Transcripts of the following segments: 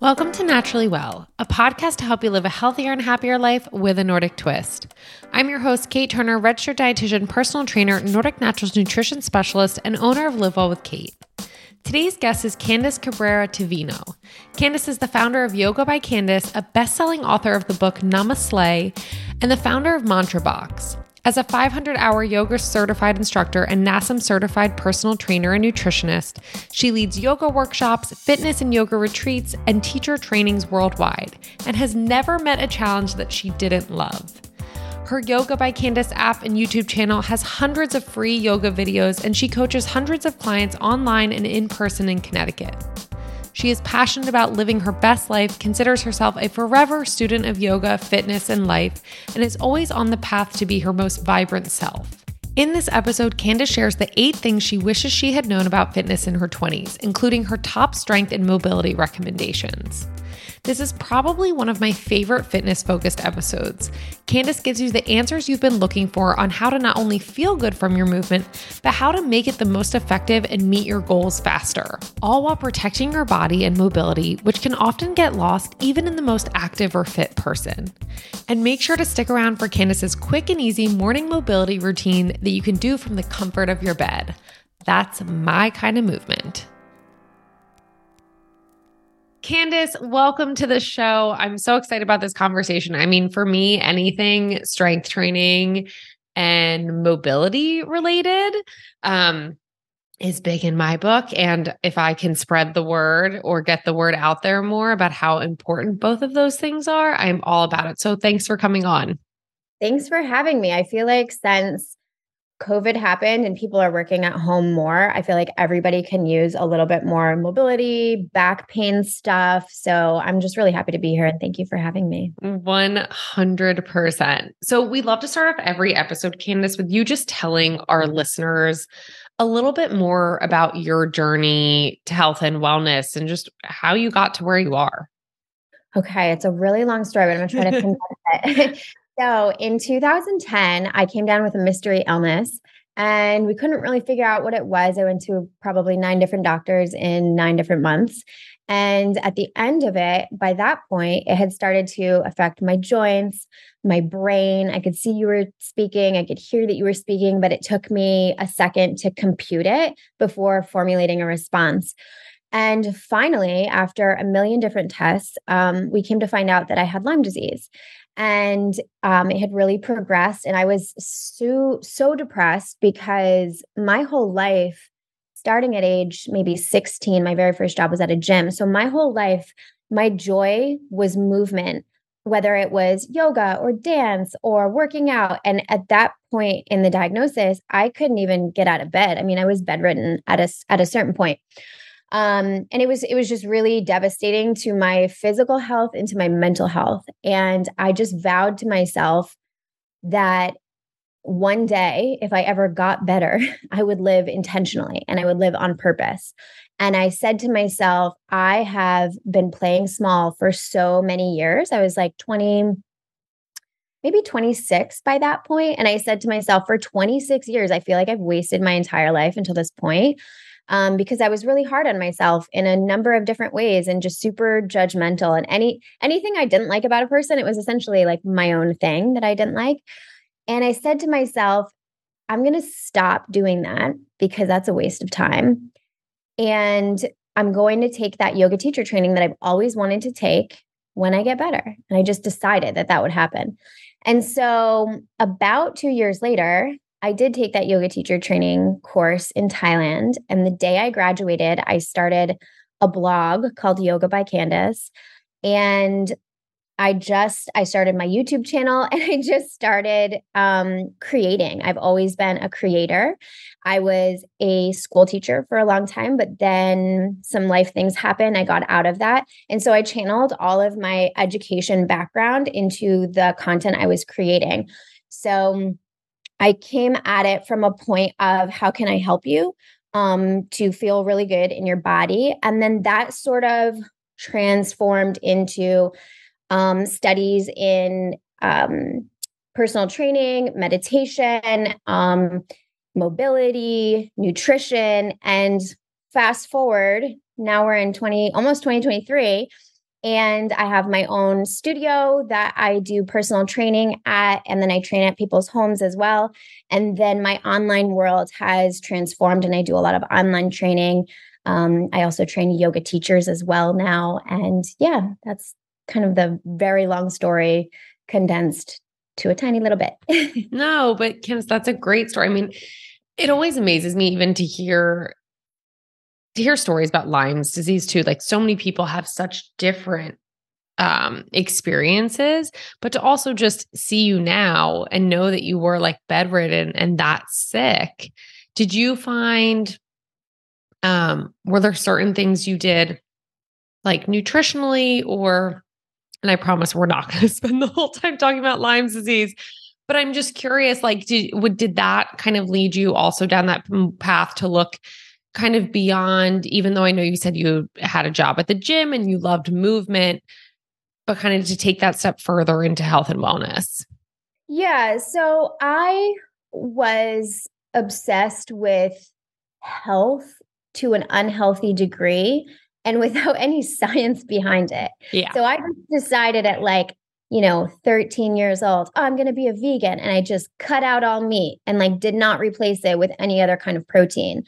Welcome to Naturally Well, a podcast to help you live a healthier and happier life with a Nordic twist. I'm your host, Kate Turner, registered dietitian, personal trainer, Nordic Naturals nutrition specialist, and owner of Live Well with Kate. Today's guest is Candace Cabrera Tavino. Candace is the founder of Yoga by Candace, a best selling author of the book Namaste, and the founder of Mantra Box. As a 500 hour yoga certified instructor and NASM certified personal trainer and nutritionist, she leads yoga workshops, fitness and yoga retreats, and teacher trainings worldwide, and has never met a challenge that she didn't love. Her Yoga by Candace app and YouTube channel has hundreds of free yoga videos, and she coaches hundreds of clients online and in person in Connecticut. She is passionate about living her best life, considers herself a forever student of yoga, fitness, and life, and is always on the path to be her most vibrant self. In this episode, Candace shares the eight things she wishes she had known about fitness in her 20s, including her top strength and mobility recommendations. This is probably one of my favorite fitness focused episodes. Candace gives you the answers you've been looking for on how to not only feel good from your movement, but how to make it the most effective and meet your goals faster, all while protecting your body and mobility, which can often get lost even in the most active or fit person. And make sure to stick around for Candace's quick and easy morning mobility routine that you can do from the comfort of your bed. That's my kind of movement. Candace, welcome to the show. I'm so excited about this conversation. I mean, for me, anything strength training and mobility related um, is big in my book. And if I can spread the word or get the word out there more about how important both of those things are, I'm all about it. So thanks for coming on. Thanks for having me. I feel like since COVID happened and people are working at home more, I feel like everybody can use a little bit more mobility, back pain stuff. So I'm just really happy to be here and thank you for having me. 100%. So we love to start off every episode, Candace, with you just telling our listeners a little bit more about your journey to health and wellness and just how you got to where you are. Okay, it's a really long story, but I'm going to try to condense it. So in 2010, I came down with a mystery illness and we couldn't really figure out what it was. I went to probably nine different doctors in nine different months. And at the end of it, by that point, it had started to affect my joints, my brain. I could see you were speaking, I could hear that you were speaking, but it took me a second to compute it before formulating a response. And finally, after a million different tests, um, we came to find out that I had Lyme disease and um, it had really progressed and i was so so depressed because my whole life starting at age maybe 16 my very first job was at a gym. So my whole life my joy was movement whether it was yoga or dance or working out. And at that point in the diagnosis i couldn't even get out of bed. I mean i was bedridden at a at a certain point um, and it was it was just really devastating to my physical health and to my mental health. And i just vowed to myself that one day if i ever got better i would live intentionally and i would live on purpose. And i said to myself i have been playing small for so many years. I was like 20 maybe 26 by that point and i said to myself for 26 years i feel like i've wasted my entire life until this point um, because I was really hard on myself in a number of different ways and just super judgmental. And any anything I didn't like about a person, it was essentially like my own thing that I didn't like. And I said to myself, I'm going to stop doing that because that's a waste of time. And I'm going to take that yoga teacher training that I've always wanted to take when I get better. And I just decided that that would happen. And so, about two years later, I did take that yoga teacher training course in Thailand. And the day I graduated, I started a blog called Yoga by Candace. And I just I started my YouTube channel and I just started um, creating. I've always been a creator. I was a school teacher for a long time, but then some life things happened. I got out of that, and so I channeled all of my education background into the content I was creating. So I came at it from a point of how can I help you um, to feel really good in your body. And then that sort of transformed into um, studies in um, personal training, meditation, um, mobility, nutrition. And fast forward, now we're in 20, almost 2023. And I have my own studio that I do personal training at, and then I train at people's homes as well. And then my online world has transformed, and I do a lot of online training. Um, I also train yoga teachers as well now. And yeah, that's kind of the very long story condensed to a tiny little bit. no, but Kim, that's a great story. I mean, it always amazes me even to hear to hear stories about Lyme's disease too. Like so many people have such different um experiences, but to also just see you now and know that you were like bedridden and that sick. Did you find um were there certain things you did like nutritionally or and I promise we're not going to spend the whole time talking about Lyme's disease, but I'm just curious like did would did that kind of lead you also down that path to look kind of beyond, even though I know you said you had a job at the gym and you loved movement, but kind of to take that step further into health and wellness? Yeah. So I was obsessed with health to an unhealthy degree and without any science behind it. Yeah. So I decided at like, you know, 13 years old, oh, I'm going to be a vegan. And I just cut out all meat and like did not replace it with any other kind of protein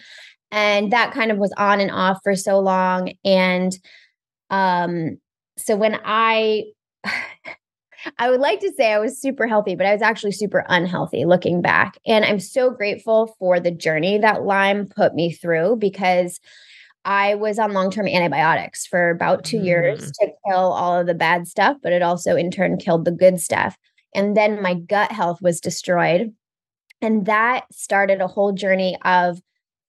and that kind of was on and off for so long and um so when i I would like to say I was super healthy, but I was actually super unhealthy looking back. And I'm so grateful for the journey that Lyme put me through because I was on long term antibiotics for about two mm. years to kill all of the bad stuff, but it also in turn killed the good stuff. And then my gut health was destroyed. And that started a whole journey of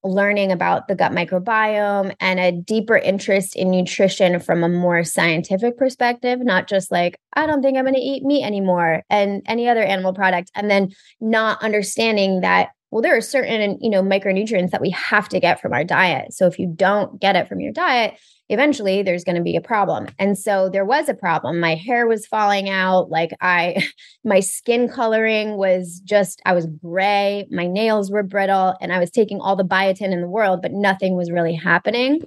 learning about the gut microbiome and a deeper interest in nutrition from a more scientific perspective, not just like, I don't think I'm going to eat meat anymore and any other animal product. And then not understanding that, well, there are certain, you know, micronutrients that we have to get from our diet. So if you don't get it from your diet, eventually there's going to be a problem. And so there was a problem. My hair was falling out. Like I, my skin coloring was just, I was gray. My nails were brittle and I was taking all the biotin in the world, but nothing was really happening.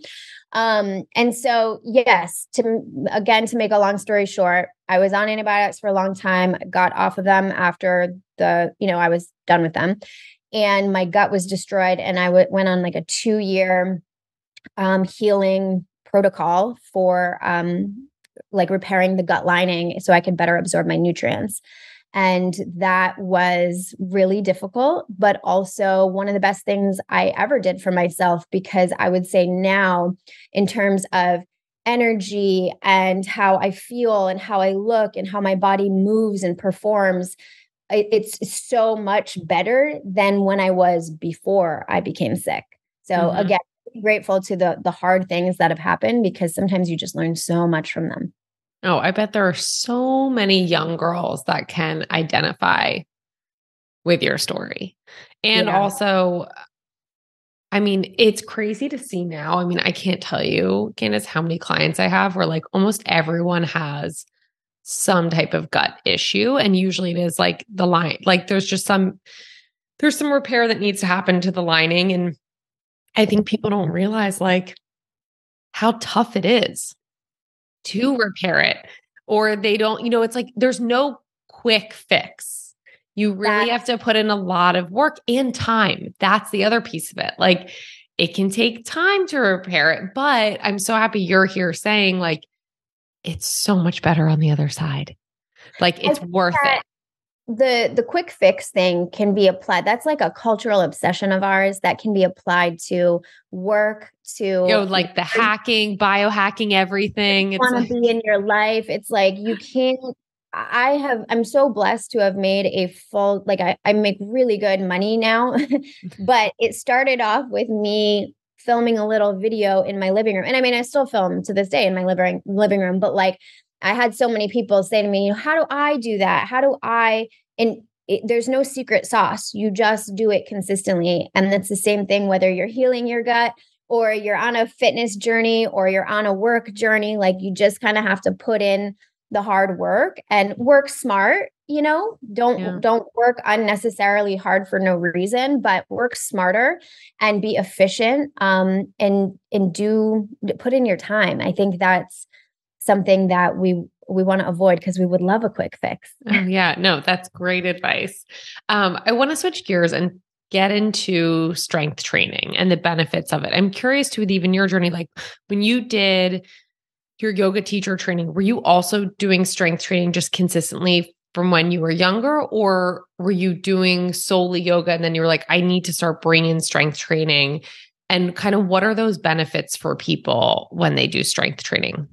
Um, and so, yes, to again, to make a long story short, I was on antibiotics for a long time, got off of them after the, you know, I was done with them. And my gut was destroyed. And I w- went on like a two year um, healing protocol for um, like repairing the gut lining so I could better absorb my nutrients. And that was really difficult, but also one of the best things I ever did for myself because I would say now, in terms of energy and how I feel and how I look and how my body moves and performs, it's so much better than when I was before I became sick. So, mm-hmm. again, grateful to the the hard things that have happened because sometimes you just learn so much from them. Oh, I bet there are so many young girls that can identify with your story. And yeah. also, I mean, it's crazy to see now. I mean, I can't tell you, Candace, how many clients I have where like almost everyone has some type of gut issue. And usually it is like the line, like there's just some, there's some repair that needs to happen to the lining. And I think people don't realize like how tough it is to repair it or they don't, you know, it's like there's no quick fix. You really have to put in a lot of work and time. That's the other piece of it. Like it can take time to repair it, but I'm so happy you're here saying like it's so much better on the other side. Like it's worth it. the the quick fix thing can be applied that's like a cultural obsession of ours that can be applied to work to you know, like the hacking biohacking everything. Want like- to be in your life. It's like you can't i have i'm so blessed to have made a full like i, I make really good money now mm-hmm. but it started off with me filming a little video in my living room and i mean i still film to this day in my living living room but like I had so many people say to me, you know, how do I do that? How do I? And it, there's no secret sauce. You just do it consistently. And that's the same thing whether you're healing your gut or you're on a fitness journey or you're on a work journey. Like you just kind of have to put in the hard work and work smart you know don't yeah. don't work unnecessarily hard for no reason but work smarter and be efficient um and and do put in your time i think that's something that we we want to avoid because we would love a quick fix. Oh, yeah, no, that's great advice. Um, I want to switch gears and get into strength training and the benefits of it. I'm curious to with even your journey, like when you did your yoga teacher training, were you also doing strength training just consistently from when you were younger, or were you doing solely yoga and then you were like, I need to start bringing strength training? And kind of what are those benefits for people when they do strength training?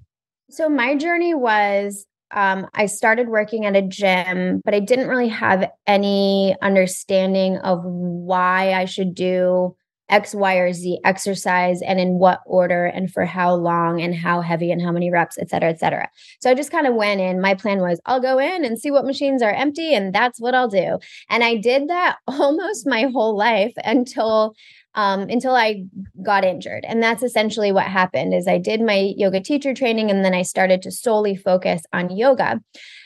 So my journey was um, I started working at a gym, but I didn't really have any understanding of why I should do X, Y, or Z exercise and in what order and for how long and how heavy and how many reps, et cetera, et cetera. So I just kind of went in. My plan was I'll go in and see what machines are empty and that's what I'll do. And I did that almost my whole life until um, until I got injured. And that's essentially what happened is I did my yoga teacher training and then I started to solely focus on yoga.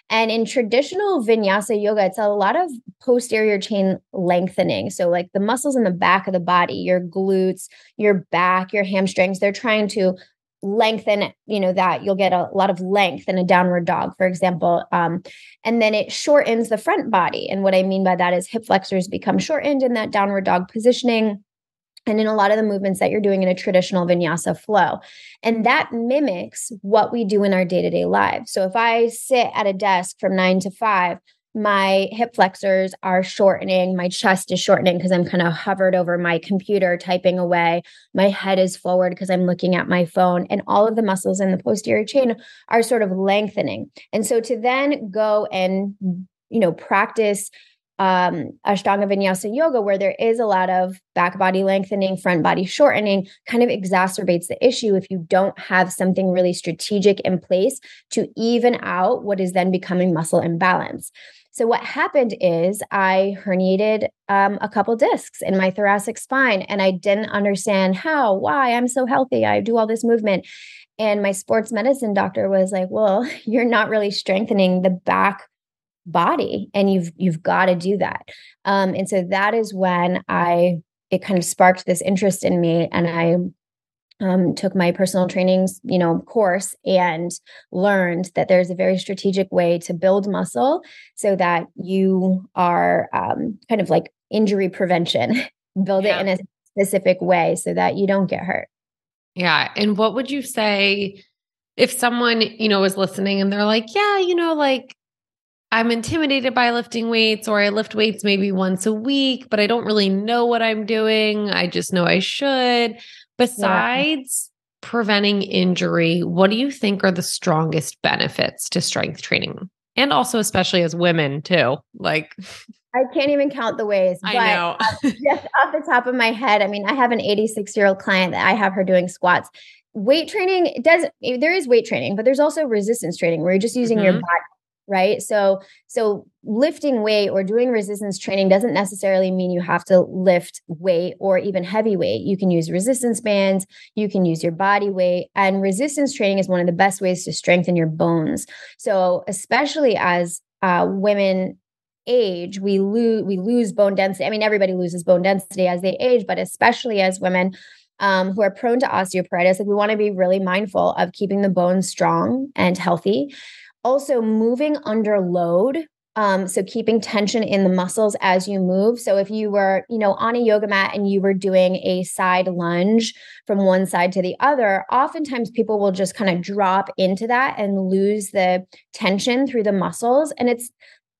And in traditional vinyasa yoga, it's a lot of posterior chain lengthening. So, like the muscles in the back of the body, your glutes, your back, your hamstrings, they're trying to lengthen you know that you'll get a lot of length in a downward dog for example um, and then it shortens the front body and what i mean by that is hip flexors become shortened in that downward dog positioning and in a lot of the movements that you're doing in a traditional vinyasa flow. And that mimics what we do in our day to day lives. So if I sit at a desk from nine to five, my hip flexors are shortening, my chest is shortening because I'm kind of hovered over my computer typing away. My head is forward because I'm looking at my phone, and all of the muscles in the posterior chain are sort of lengthening. And so to then go and you know practice um, Ashtanga Vinyasa Yoga, where there is a lot of back body lengthening, front body shortening, kind of exacerbates the issue if you don't have something really strategic in place to even out what is then becoming muscle imbalance. So, what happened is I herniated um, a couple discs in my thoracic spine, and I didn't understand how, why I'm so healthy. I do all this movement. And my sports medicine doctor was like, Well, you're not really strengthening the back body and you've you've got to do that. Um and so that is when i it kind of sparked this interest in me and i um, took my personal trainings you know course and learned that there's a very strategic way to build muscle so that you are um, kind of like injury prevention. Build yeah. it in a specific way so that you don't get hurt. Yeah and what would you say if someone you know is listening and they're like yeah you know like I'm intimidated by lifting weights or I lift weights maybe once a week, but I don't really know what I'm doing. I just know I should. Besides yeah. preventing injury, what do you think are the strongest benefits to strength training? And also, especially as women, too. Like, I can't even count the ways. I know. just off the top of my head, I mean, I have an 86 year old client that I have her doing squats. Weight training does there is weight training, but there's also resistance training where you're just using mm-hmm. your body right? So so lifting weight or doing resistance training doesn't necessarily mean you have to lift weight or even heavy weight. You can use resistance bands you can use your body weight and resistance training is one of the best ways to strengthen your bones. So especially as uh, women age we lose we lose bone density. I mean everybody loses bone density as they age but especially as women um, who are prone to osteoporosis like we want to be really mindful of keeping the bones strong and healthy also, moving under load. Um, so keeping tension in the muscles as you move. So if you were, you know, on a yoga mat and you were doing a side lunge from one side to the other, oftentimes people will just kind of drop into that and lose the tension through the muscles. And it's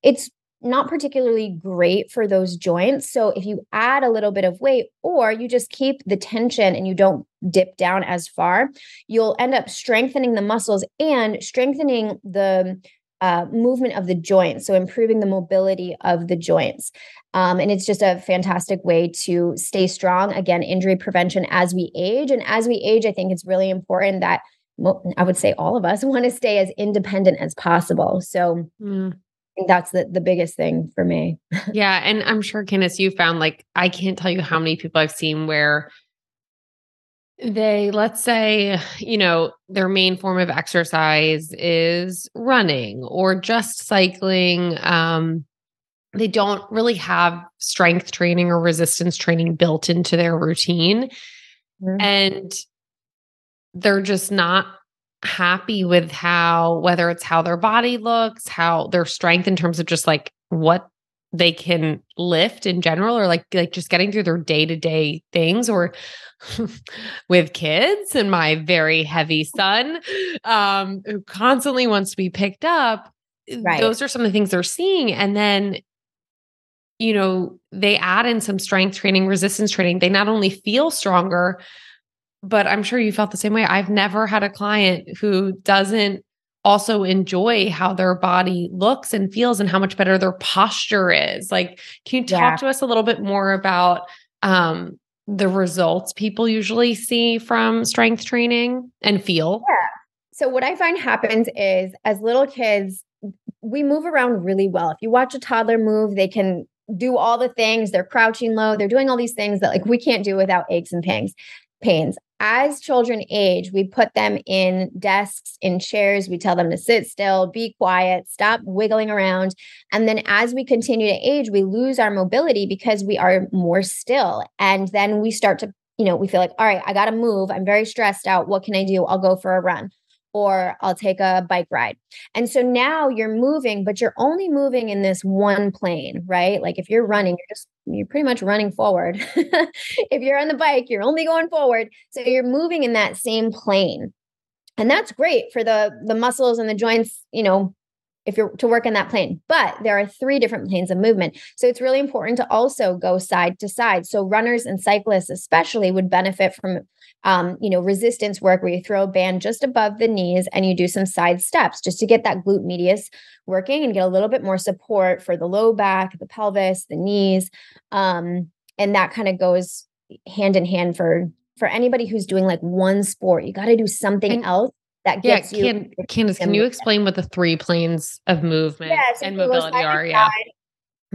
it's not particularly great for those joints. So if you add a little bit of weight or you just keep the tension and you don't dip down as far, you'll end up strengthening the muscles and strengthening the uh, movement of the joints. So improving the mobility of the joints. Um, and it's just a fantastic way to stay strong. Again, injury prevention as we age. And as we age, I think it's really important that I would say all of us want to stay as independent as possible. So mm that's the, the biggest thing for me. yeah. And I'm sure, Candace, you found like, I can't tell you how many people I've seen where they, let's say, you know, their main form of exercise is running or just cycling. Um, they don't really have strength training or resistance training built into their routine. Mm-hmm. And they're just not happy with how whether it's how their body looks, how their strength in terms of just like what they can lift in general or like like just getting through their day-to-day things or with kids and my very heavy son um who constantly wants to be picked up right. those are some of the things they're seeing. And then you know they add in some strength training resistance training. They not only feel stronger but i'm sure you felt the same way. I've never had a client who doesn't also enjoy how their body looks and feels and how much better their posture is. Like, can you talk yeah. to us a little bit more about um, the results people usually see from strength training and feel? Yeah. So, what I find happens is as little kids, we move around really well. If you watch a toddler move, they can do all the things. They're crouching low. They're doing all these things that like we can't do without aches and pains. Pains as children age, we put them in desks, in chairs. We tell them to sit still, be quiet, stop wiggling around. And then as we continue to age, we lose our mobility because we are more still. And then we start to, you know, we feel like, all right, I got to move. I'm very stressed out. What can I do? I'll go for a run or I'll take a bike ride. And so now you're moving, but you're only moving in this one plane, right? Like if you're running, you're just you're pretty much running forward. if you're on the bike, you're only going forward. So you're moving in that same plane. And that's great for the the muscles and the joints, you know, if you're to work in that plane. But there are three different planes of movement. So it's really important to also go side to side. So runners and cyclists especially would benefit from um, you know, resistance work where you throw a band just above the knees and you do some side steps just to get that glute medius working and get a little bit more support for the low back, the pelvis, the knees. Um, and that kind of goes hand in hand for for anybody who's doing like one sport. You got to do something and, else that gets yeah, can, you. Candace, can you explain what the three planes of movement yeah, so and mobility are? Yeah.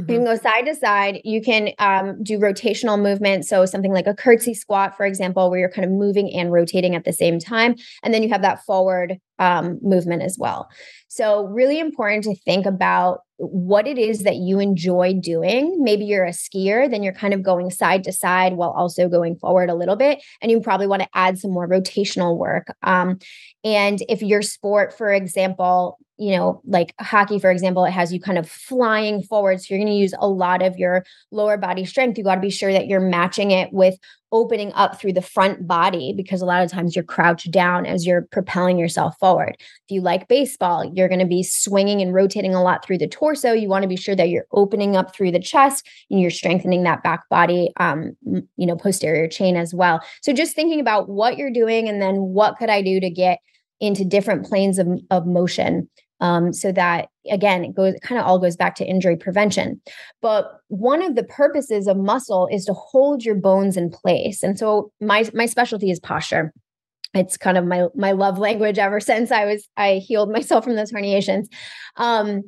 Mm-hmm. You can go side to side. You can um, do rotational movement. So, something like a curtsy squat, for example, where you're kind of moving and rotating at the same time. And then you have that forward um, movement as well. So, really important to think about what it is that you enjoy doing. Maybe you're a skier, then you're kind of going side to side while also going forward a little bit. And you probably want to add some more rotational work. Um, and if your sport, for example, you know, like hockey, for example, it has you kind of flying forward. So you're going to use a lot of your lower body strength. You got to be sure that you're matching it with opening up through the front body because a lot of times you're crouched down as you're propelling yourself forward. If you like baseball, you're going to be swinging and rotating a lot through the torso. You want to be sure that you're opening up through the chest and you're strengthening that back body, um, you know, posterior chain as well. So just thinking about what you're doing and then what could I do to get into different planes of, of motion um, so that again it goes kind of all goes back to injury prevention. But one of the purposes of muscle is to hold your bones in place. And so my my specialty is posture. It's kind of my my love language ever since i was i healed myself from those herniations. Um,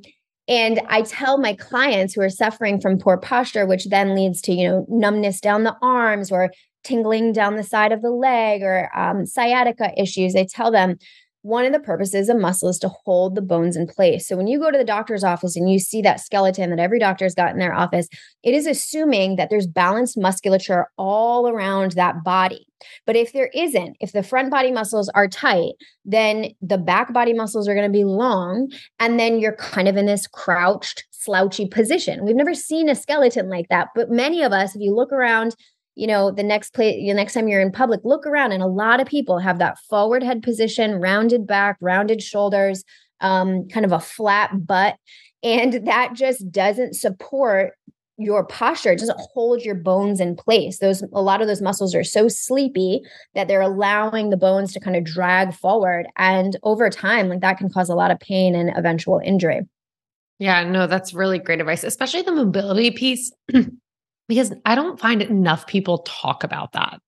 and i tell my clients who are suffering from poor posture which then leads to you know numbness down the arms or tingling down the side of the leg or um, sciatica issues i tell them one of the purposes of muscle is to hold the bones in place. So when you go to the doctor's office and you see that skeleton that every doctor's got in their office, it is assuming that there's balanced musculature all around that body. But if there isn't, if the front body muscles are tight, then the back body muscles are going to be long. And then you're kind of in this crouched, slouchy position. We've never seen a skeleton like that. But many of us, if you look around you know the next play the next time you're in public look around and a lot of people have that forward head position rounded back rounded shoulders um, kind of a flat butt and that just doesn't support your posture. It doesn't hold your bones in place. Those a lot of those muscles are so sleepy that they're allowing the bones to kind of drag forward and over time like that can cause a lot of pain and eventual injury. Yeah no that's really great advice especially the mobility piece because I don't find enough people talk about that.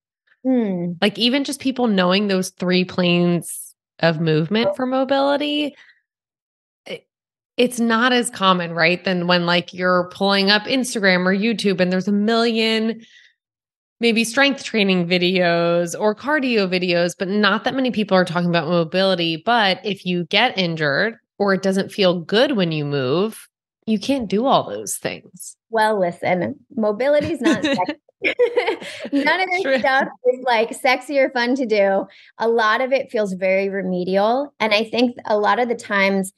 Mm. Like even just people knowing those three planes of movement for mobility, it, it's not as common, right? Than when like you're pulling up Instagram or YouTube and there's a million maybe strength training videos or cardio videos, but not that many people are talking about mobility. But if you get injured or it doesn't feel good when you move, you can't do all those things. Well, listen, mobility is not sexy. None of this True. stuff is like sexy or fun to do. A lot of it feels very remedial. And I think a lot of the times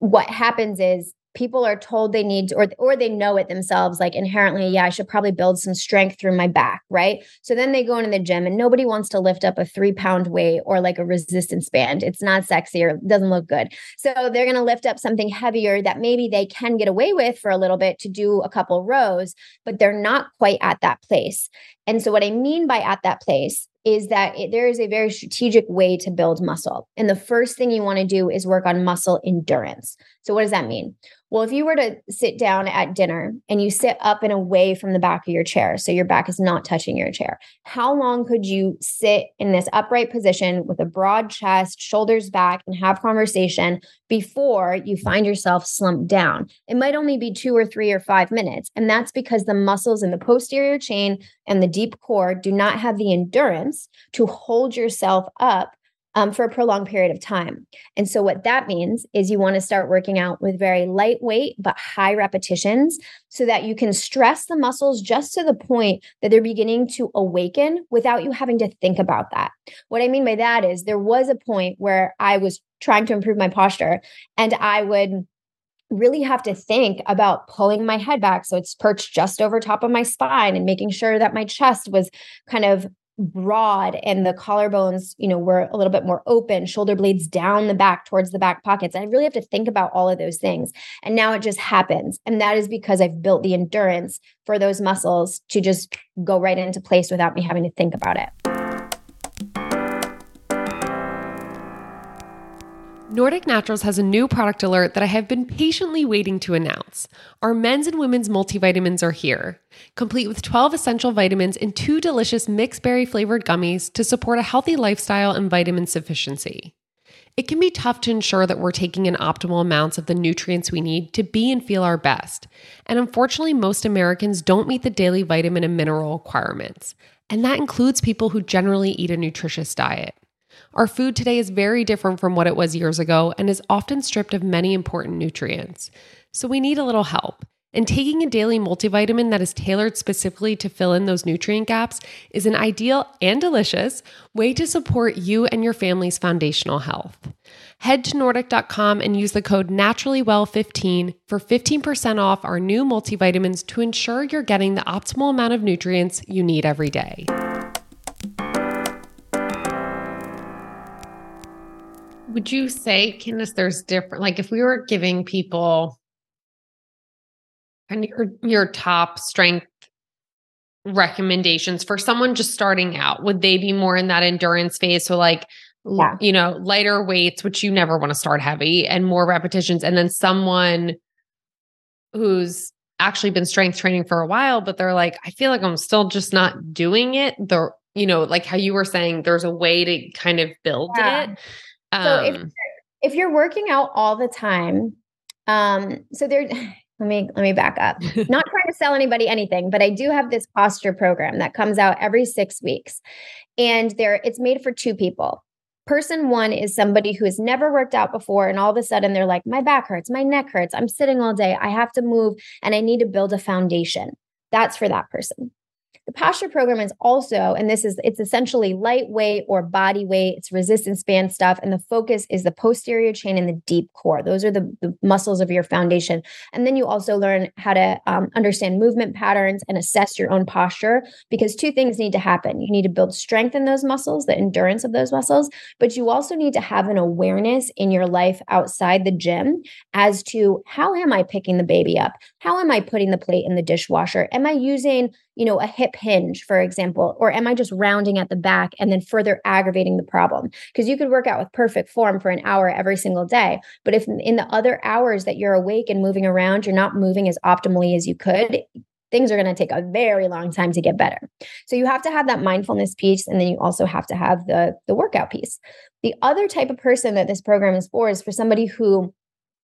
what happens is people are told they need to, or or they know it themselves like inherently yeah i should probably build some strength through my back right so then they go into the gym and nobody wants to lift up a three pound weight or like a resistance band it's not sexy or doesn't look good so they're going to lift up something heavier that maybe they can get away with for a little bit to do a couple rows but they're not quite at that place and so what i mean by at that place is that it, there is a very strategic way to build muscle. And the first thing you want to do is work on muscle endurance. So, what does that mean? Well, if you were to sit down at dinner and you sit up and away from the back of your chair, so your back is not touching your chair, how long could you sit in this upright position with a broad chest, shoulders back, and have conversation before you find yourself slumped down? It might only be two or three or five minutes. And that's because the muscles in the posterior chain and the deep core do not have the endurance to hold yourself up um, for a prolonged period of time. And so, what that means is you want to start working out with very lightweight but high repetitions so that you can stress the muscles just to the point that they're beginning to awaken without you having to think about that. What I mean by that is there was a point where I was trying to improve my posture and I would really have to think about pulling my head back so it's perched just over top of my spine and making sure that my chest was kind of broad and the collarbones, you know, were a little bit more open, shoulder blades down the back towards the back pockets. I really have to think about all of those things. And now it just happens. And that is because I've built the endurance for those muscles to just go right into place without me having to think about it. Nordic Naturals has a new product alert that I have been patiently waiting to announce. Our men's and women's multivitamins are here, complete with 12 essential vitamins and two delicious mixed berry flavored gummies to support a healthy lifestyle and vitamin sufficiency. It can be tough to ensure that we're taking in optimal amounts of the nutrients we need to be and feel our best. And unfortunately, most Americans don't meet the daily vitamin and mineral requirements. And that includes people who generally eat a nutritious diet. Our food today is very different from what it was years ago and is often stripped of many important nutrients. So we need a little help. And taking a daily multivitamin that is tailored specifically to fill in those nutrient gaps is an ideal and delicious way to support you and your family's foundational health. Head to Nordic.com and use the code NaturallyWell15 for 15% off our new multivitamins to ensure you're getting the optimal amount of nutrients you need every day. Would you say, Candace, there's different, like if we were giving people and your, your top strength recommendations for someone just starting out, would they be more in that endurance phase? So like, yeah. you know, lighter weights, which you never want to start heavy and more repetitions. And then someone who's actually been strength training for a while, but they're like, I feel like I'm still just not doing it. The, you know, like how you were saying, there's a way to kind of build yeah. it. Um, so if, um, if you're working out all the time, um, so there, let me let me back up. Not trying to sell anybody anything, but I do have this posture program that comes out every six weeks, and there it's made for two people. Person one is somebody who has never worked out before, and all of a sudden they're like, my back hurts, my neck hurts, I'm sitting all day, I have to move, and I need to build a foundation. That's for that person. The posture program is also, and this is, it's essentially lightweight or body weight, it's resistance band stuff. And the focus is the posterior chain and the deep core. Those are the, the muscles of your foundation. And then you also learn how to um, understand movement patterns and assess your own posture because two things need to happen. You need to build strength in those muscles, the endurance of those muscles, but you also need to have an awareness in your life outside the gym as to how am I picking the baby up? How am I putting the plate in the dishwasher? Am I using you know, a hip hinge, for example? Or am I just rounding at the back and then further aggravating the problem? Because you could work out with perfect form for an hour every single day. But if in the other hours that you're awake and moving around, you're not moving as optimally as you could, things are going to take a very long time to get better. So you have to have that mindfulness piece and then you also have to have the the workout piece. The other type of person that this program is for is for somebody who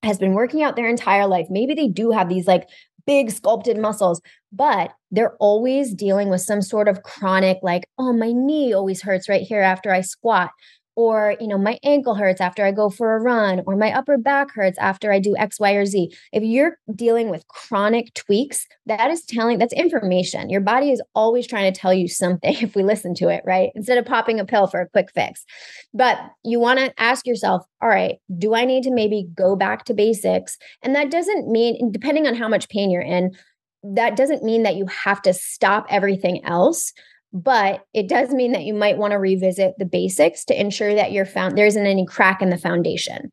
has been working out their entire life. Maybe they do have these like big sculpted muscles, but they're always dealing with some sort of chronic, like, oh, my knee always hurts right here after I squat. Or you know my ankle hurts after i go for a run or my upper back hurts after i do x y or z. If you're dealing with chronic tweaks that is telling that's information. Your body is always trying to tell you something if we listen to it right? Instead of popping a pill for a quick fix. But you want to ask yourself all right do i need to maybe go back to basics? And that doesn't mean depending on how much pain you're in that doesn't mean that you have to stop everything else but it does mean that you might want to revisit the basics to ensure that you're found there isn't any crack in the foundation.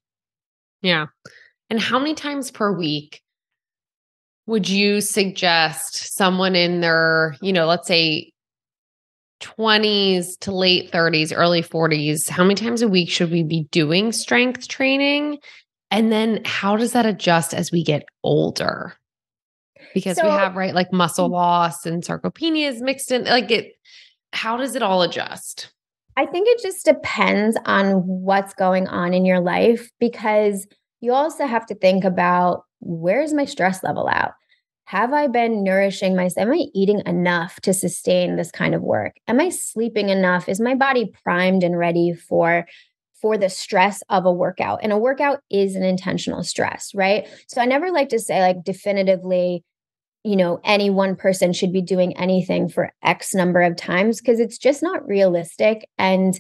Yeah. And how many times per week would you suggest someone in their, you know, let's say 20s to late 30s, early 40s, how many times a week should we be doing strength training? And then how does that adjust as we get older? Because so, we have, right, like muscle mm. loss and sarcopenia is mixed in, like it, how does it all adjust? I think it just depends on what's going on in your life because you also have to think about where's my stress level at? Have I been nourishing myself? Am I eating enough to sustain this kind of work? Am I sleeping enough? Is my body primed and ready for for the stress of a workout? And a workout is an intentional stress, right? So I never like to say like definitively you know any one person should be doing anything for x number of times because it's just not realistic. And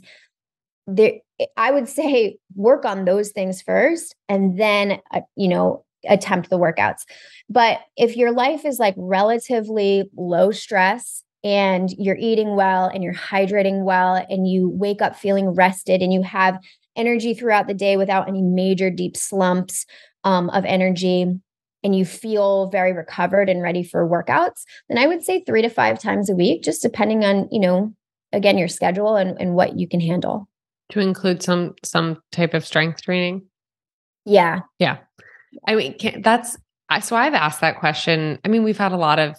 there i would say work on those things first and then uh, you know attempt the workouts. But if your life is like relatively low stress and you're eating well and you're hydrating well and you wake up feeling rested and you have energy throughout the day without any major deep slumps um, of energy and you feel very recovered and ready for workouts, then I would say three to five times a week, just depending on, you know, again, your schedule and, and what you can handle. To include some some type of strength training. Yeah. Yeah. I mean, can, that's so I've asked that question. I mean, we've had a lot of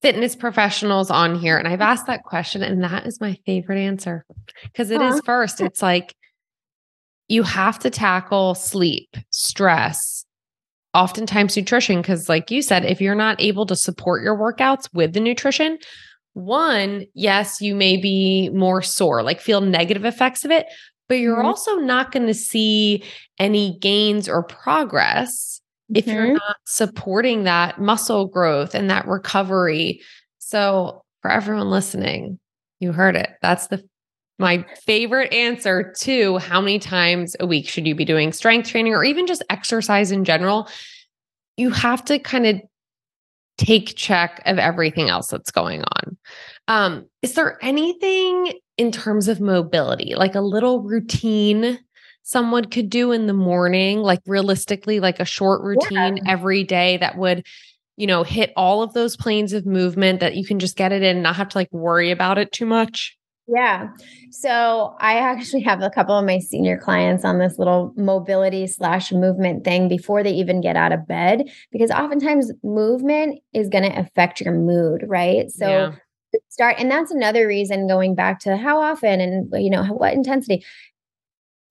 fitness professionals on here, and I've asked that question, and that is my favorite answer because it is first. It's like you have to tackle sleep, stress, oftentimes nutrition because like you said if you're not able to support your workouts with the nutrition one yes you may be more sore like feel negative effects of it but you're mm-hmm. also not going to see any gains or progress mm-hmm. if you're mm-hmm. not supporting that muscle growth and that recovery so for everyone listening you heard it that's the my favorite answer to how many times a week should you be doing strength training or even just exercise in general, you have to kind of take check of everything else that's going on. Um, is there anything in terms of mobility, like a little routine someone could do in the morning, like realistically, like a short routine yeah. every day that would, you know, hit all of those planes of movement that you can just get it in and not have to like worry about it too much? Yeah. So I actually have a couple of my senior clients on this little mobility slash movement thing before they even get out of bed, because oftentimes movement is going to affect your mood, right? So yeah. start, and that's another reason going back to how often and, you know, what intensity.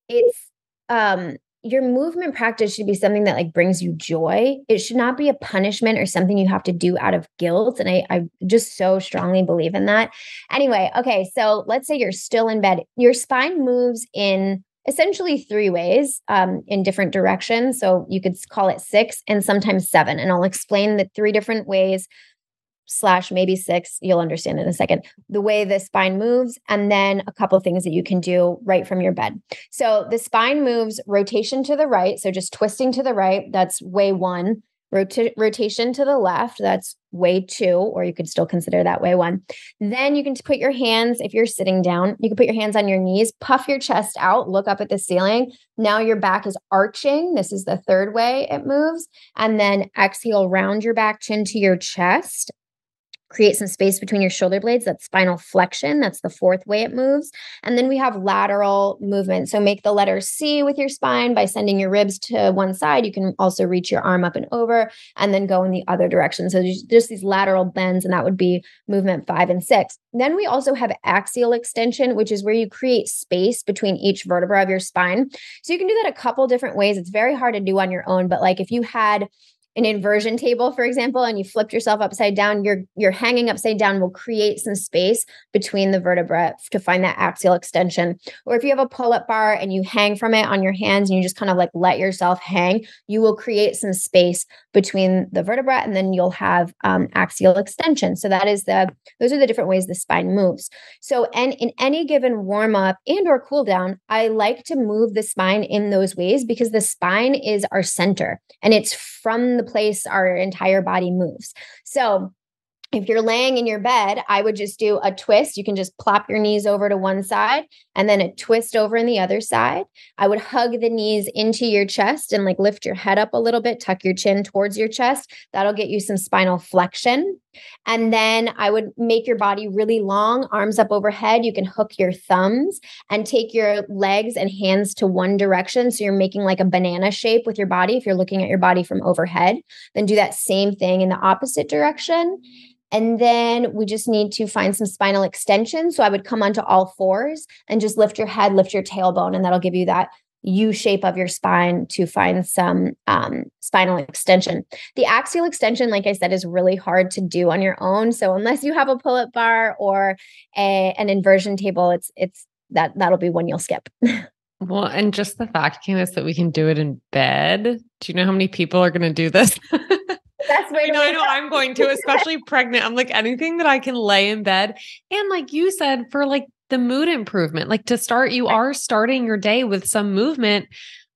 It's, um, your movement practice should be something that like brings you joy. It should not be a punishment or something you have to do out of guilt. And I, I just so strongly believe in that. Anyway, okay, so let's say you're still in bed. Your spine moves in essentially three ways um, in different directions. So you could call it six and sometimes seven. And I'll explain the three different ways slash maybe six. You'll understand in a second the way the spine moves, and then a couple things that you can do right from your bed. So the spine moves rotation to the right. So just twisting to the right, that's way one. Rota- rotation to the left, that's way two, or you could still consider that way one. Then you can put your hands, if you're sitting down, you can put your hands on your knees, puff your chest out, look up at the ceiling. Now your back is arching. This is the third way it moves. And then exhale, round your back chin to your chest create some space between your shoulder blades. That's spinal flexion. That's the fourth way it moves. And then we have lateral movement. So make the letter C with your spine by sending your ribs to one side. You can also reach your arm up and over and then go in the other direction. So just these lateral bends, and that would be movement five and six. Then we also have axial extension, which is where you create space between each vertebra of your spine. So you can do that a couple different ways. It's very hard to do on your own, but like if you had an inversion table, for example, and you flipped yourself upside down, your your hanging upside down will create some space between the vertebra to find that axial extension. Or if you have a pull-up bar and you hang from it on your hands and you just kind of like let yourself hang, you will create some space between the vertebra and then you'll have um, axial extension. So that is the those are the different ways the spine moves. So and in any given warm up and or cool down, I like to move the spine in those ways because the spine is our center and it's from the place our entire body moves. So if you're laying in your bed, I would just do a twist. You can just plop your knees over to one side and then a twist over in the other side. I would hug the knees into your chest and like lift your head up a little bit, tuck your chin towards your chest. That'll get you some spinal flexion. And then I would make your body really long, arms up overhead. You can hook your thumbs and take your legs and hands to one direction. So you're making like a banana shape with your body if you're looking at your body from overhead. Then do that same thing in the opposite direction. And then we just need to find some spinal extension. So I would come onto all fours and just lift your head, lift your tailbone, and that'll give you that U shape of your spine to find some um, spinal extension. The axial extension, like I said, is really hard to do on your own. So unless you have a pull-up bar or a, an inversion table, it's it's that that'll be one you'll skip. well, and just the fact, Candace, that we can do it in bed. Do you know how many people are going to do this? That's way I know, I know I'm going to, especially pregnant. I'm like anything that I can lay in bed. And like you said, for like the mood improvement, like to start, you are starting your day with some movement,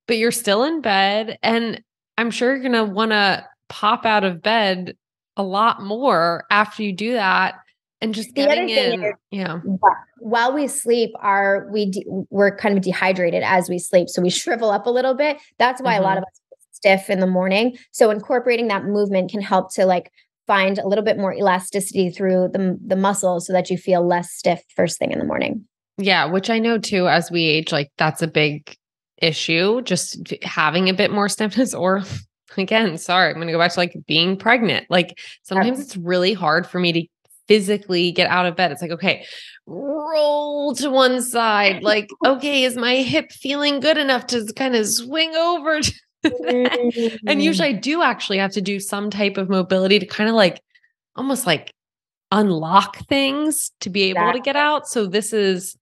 but you're still in bed. And I'm sure you're going to want to pop out of bed a lot more after you do that and just getting in is, yeah while we sleep are we de- we're kind of dehydrated as we sleep so we shrivel up a little bit that's why mm-hmm. a lot mm-hmm. of us stiff in the morning. So incorporating that movement can help to like find a little bit more elasticity through the the muscles so that you feel less stiff first thing in the morning. Yeah, which I know too as we age like that's a big issue just having a bit more stiffness or again, sorry, I'm going to go back to like being pregnant. Like sometimes it's really hard for me to physically get out of bed. It's like, okay, roll to one side. Like, okay, is my hip feeling good enough to kind of swing over to and usually I do actually have to do some type of mobility to kind of like almost like unlock things to be able to get out. So this is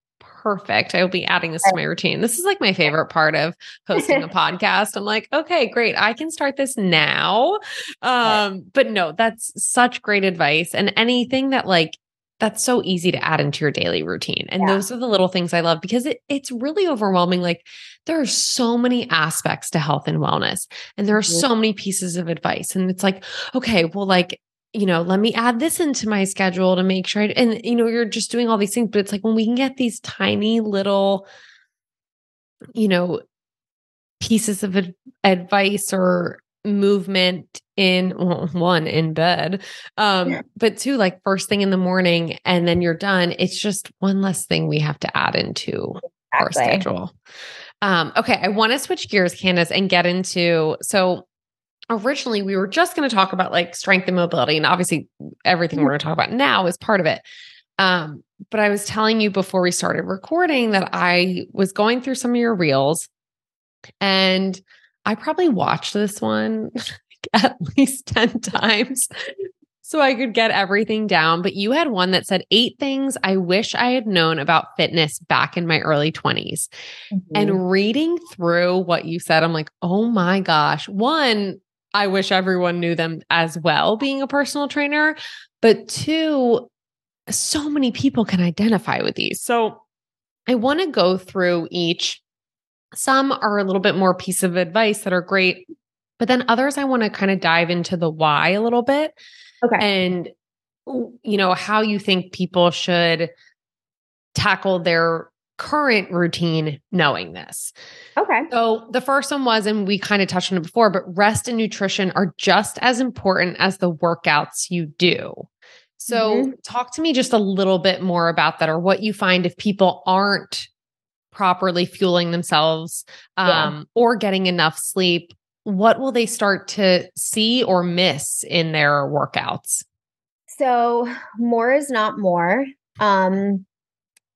perfect. I will be adding this to my routine. This is like my favorite part of hosting a podcast. I'm like, okay, great. I can start this now. Um, but no, that's such great advice. And anything that like that's so easy to add into your daily routine. And yeah. those are the little things I love because it, it's really overwhelming. Like there are so many aspects to health and wellness, and there are mm-hmm. so many pieces of advice. And it's like, okay, well, like, you know, let me add this into my schedule to make sure. I, and, you know, you're just doing all these things, but it's like when we can get these tiny little, you know, pieces of ad- advice or movement in well, one in bed um yeah. but two like first thing in the morning and then you're done it's just one less thing we have to add into exactly. our schedule um okay i want to switch gears candace and get into so originally we were just going to talk about like strength and mobility and obviously everything we're going to talk about now is part of it um but i was telling you before we started recording that i was going through some of your reels and I probably watched this one at least 10 times so I could get everything down. But you had one that said eight things I wish I had known about fitness back in my early 20s. Mm-hmm. And reading through what you said, I'm like, oh my gosh. One, I wish everyone knew them as well, being a personal trainer. But two, so many people can identify with these. So I want to go through each some are a little bit more piece of advice that are great, but then others I want to kind of dive into the why a little bit. Okay. And you know, how you think people should tackle their current routine knowing this. Okay. So the first one was, and we kind of touched on it before, but rest and nutrition are just as important as the workouts you do. So mm-hmm. talk to me just a little bit more about that or what you find if people aren't properly fueling themselves um, yeah. or getting enough sleep, what will they start to see or miss in their workouts? So, more is not more. Um,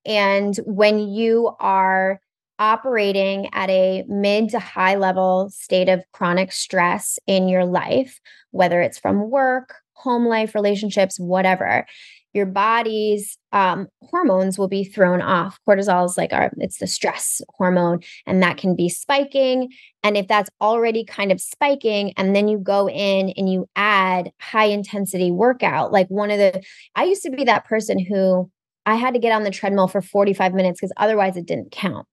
and when you are operating at a mid to high level state of chronic stress in your life, whether it's from work, home life, relationships, whatever, your body's um, hormones will be thrown off. Cortisol is like our, it's the stress hormone, and that can be spiking. And if that's already kind of spiking, and then you go in and you add high intensity workout, like one of the, I used to be that person who I had to get on the treadmill for 45 minutes because otherwise it didn't count.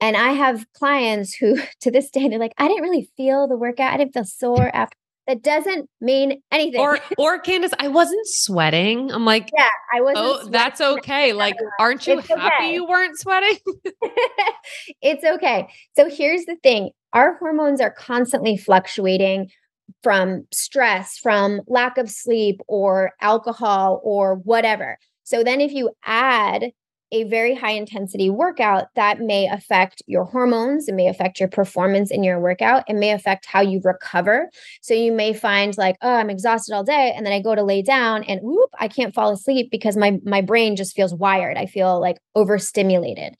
And I have clients who to this day, they're like, I didn't really feel the workout. I didn't feel sore after. That doesn't mean anything. Or, or Candace, I wasn't sweating. I'm like, yeah, I wasn't. Oh, that's okay. Like, aren't you It's happy okay. you weren't sweating? it's okay. So here's the thing our hormones are constantly fluctuating from stress, from lack of sleep, or alcohol, or whatever. So then, if you add a very high intensity workout, that may affect your hormones. It may affect your performance in your workout. It may affect how you recover. So you may find like, oh, I'm exhausted all day. And then I go to lay down and whoop, I can't fall asleep because my, my brain just feels wired. I feel like overstimulated.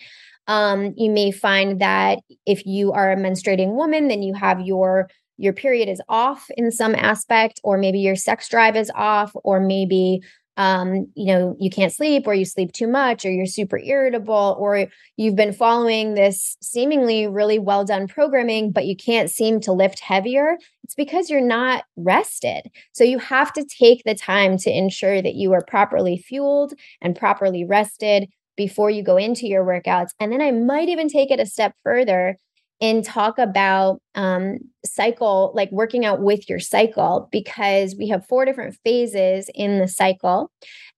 Um, you may find that if you are a menstruating woman, then you have your your period is off in some aspect, or maybe your sex drive is off, or maybe um, you know, you can't sleep, or you sleep too much, or you're super irritable, or you've been following this seemingly really well done programming, but you can't seem to lift heavier. It's because you're not rested. So you have to take the time to ensure that you are properly fueled and properly rested before you go into your workouts. And then I might even take it a step further and talk about um, cycle, like working out with your cycle, because we have four different phases in the cycle.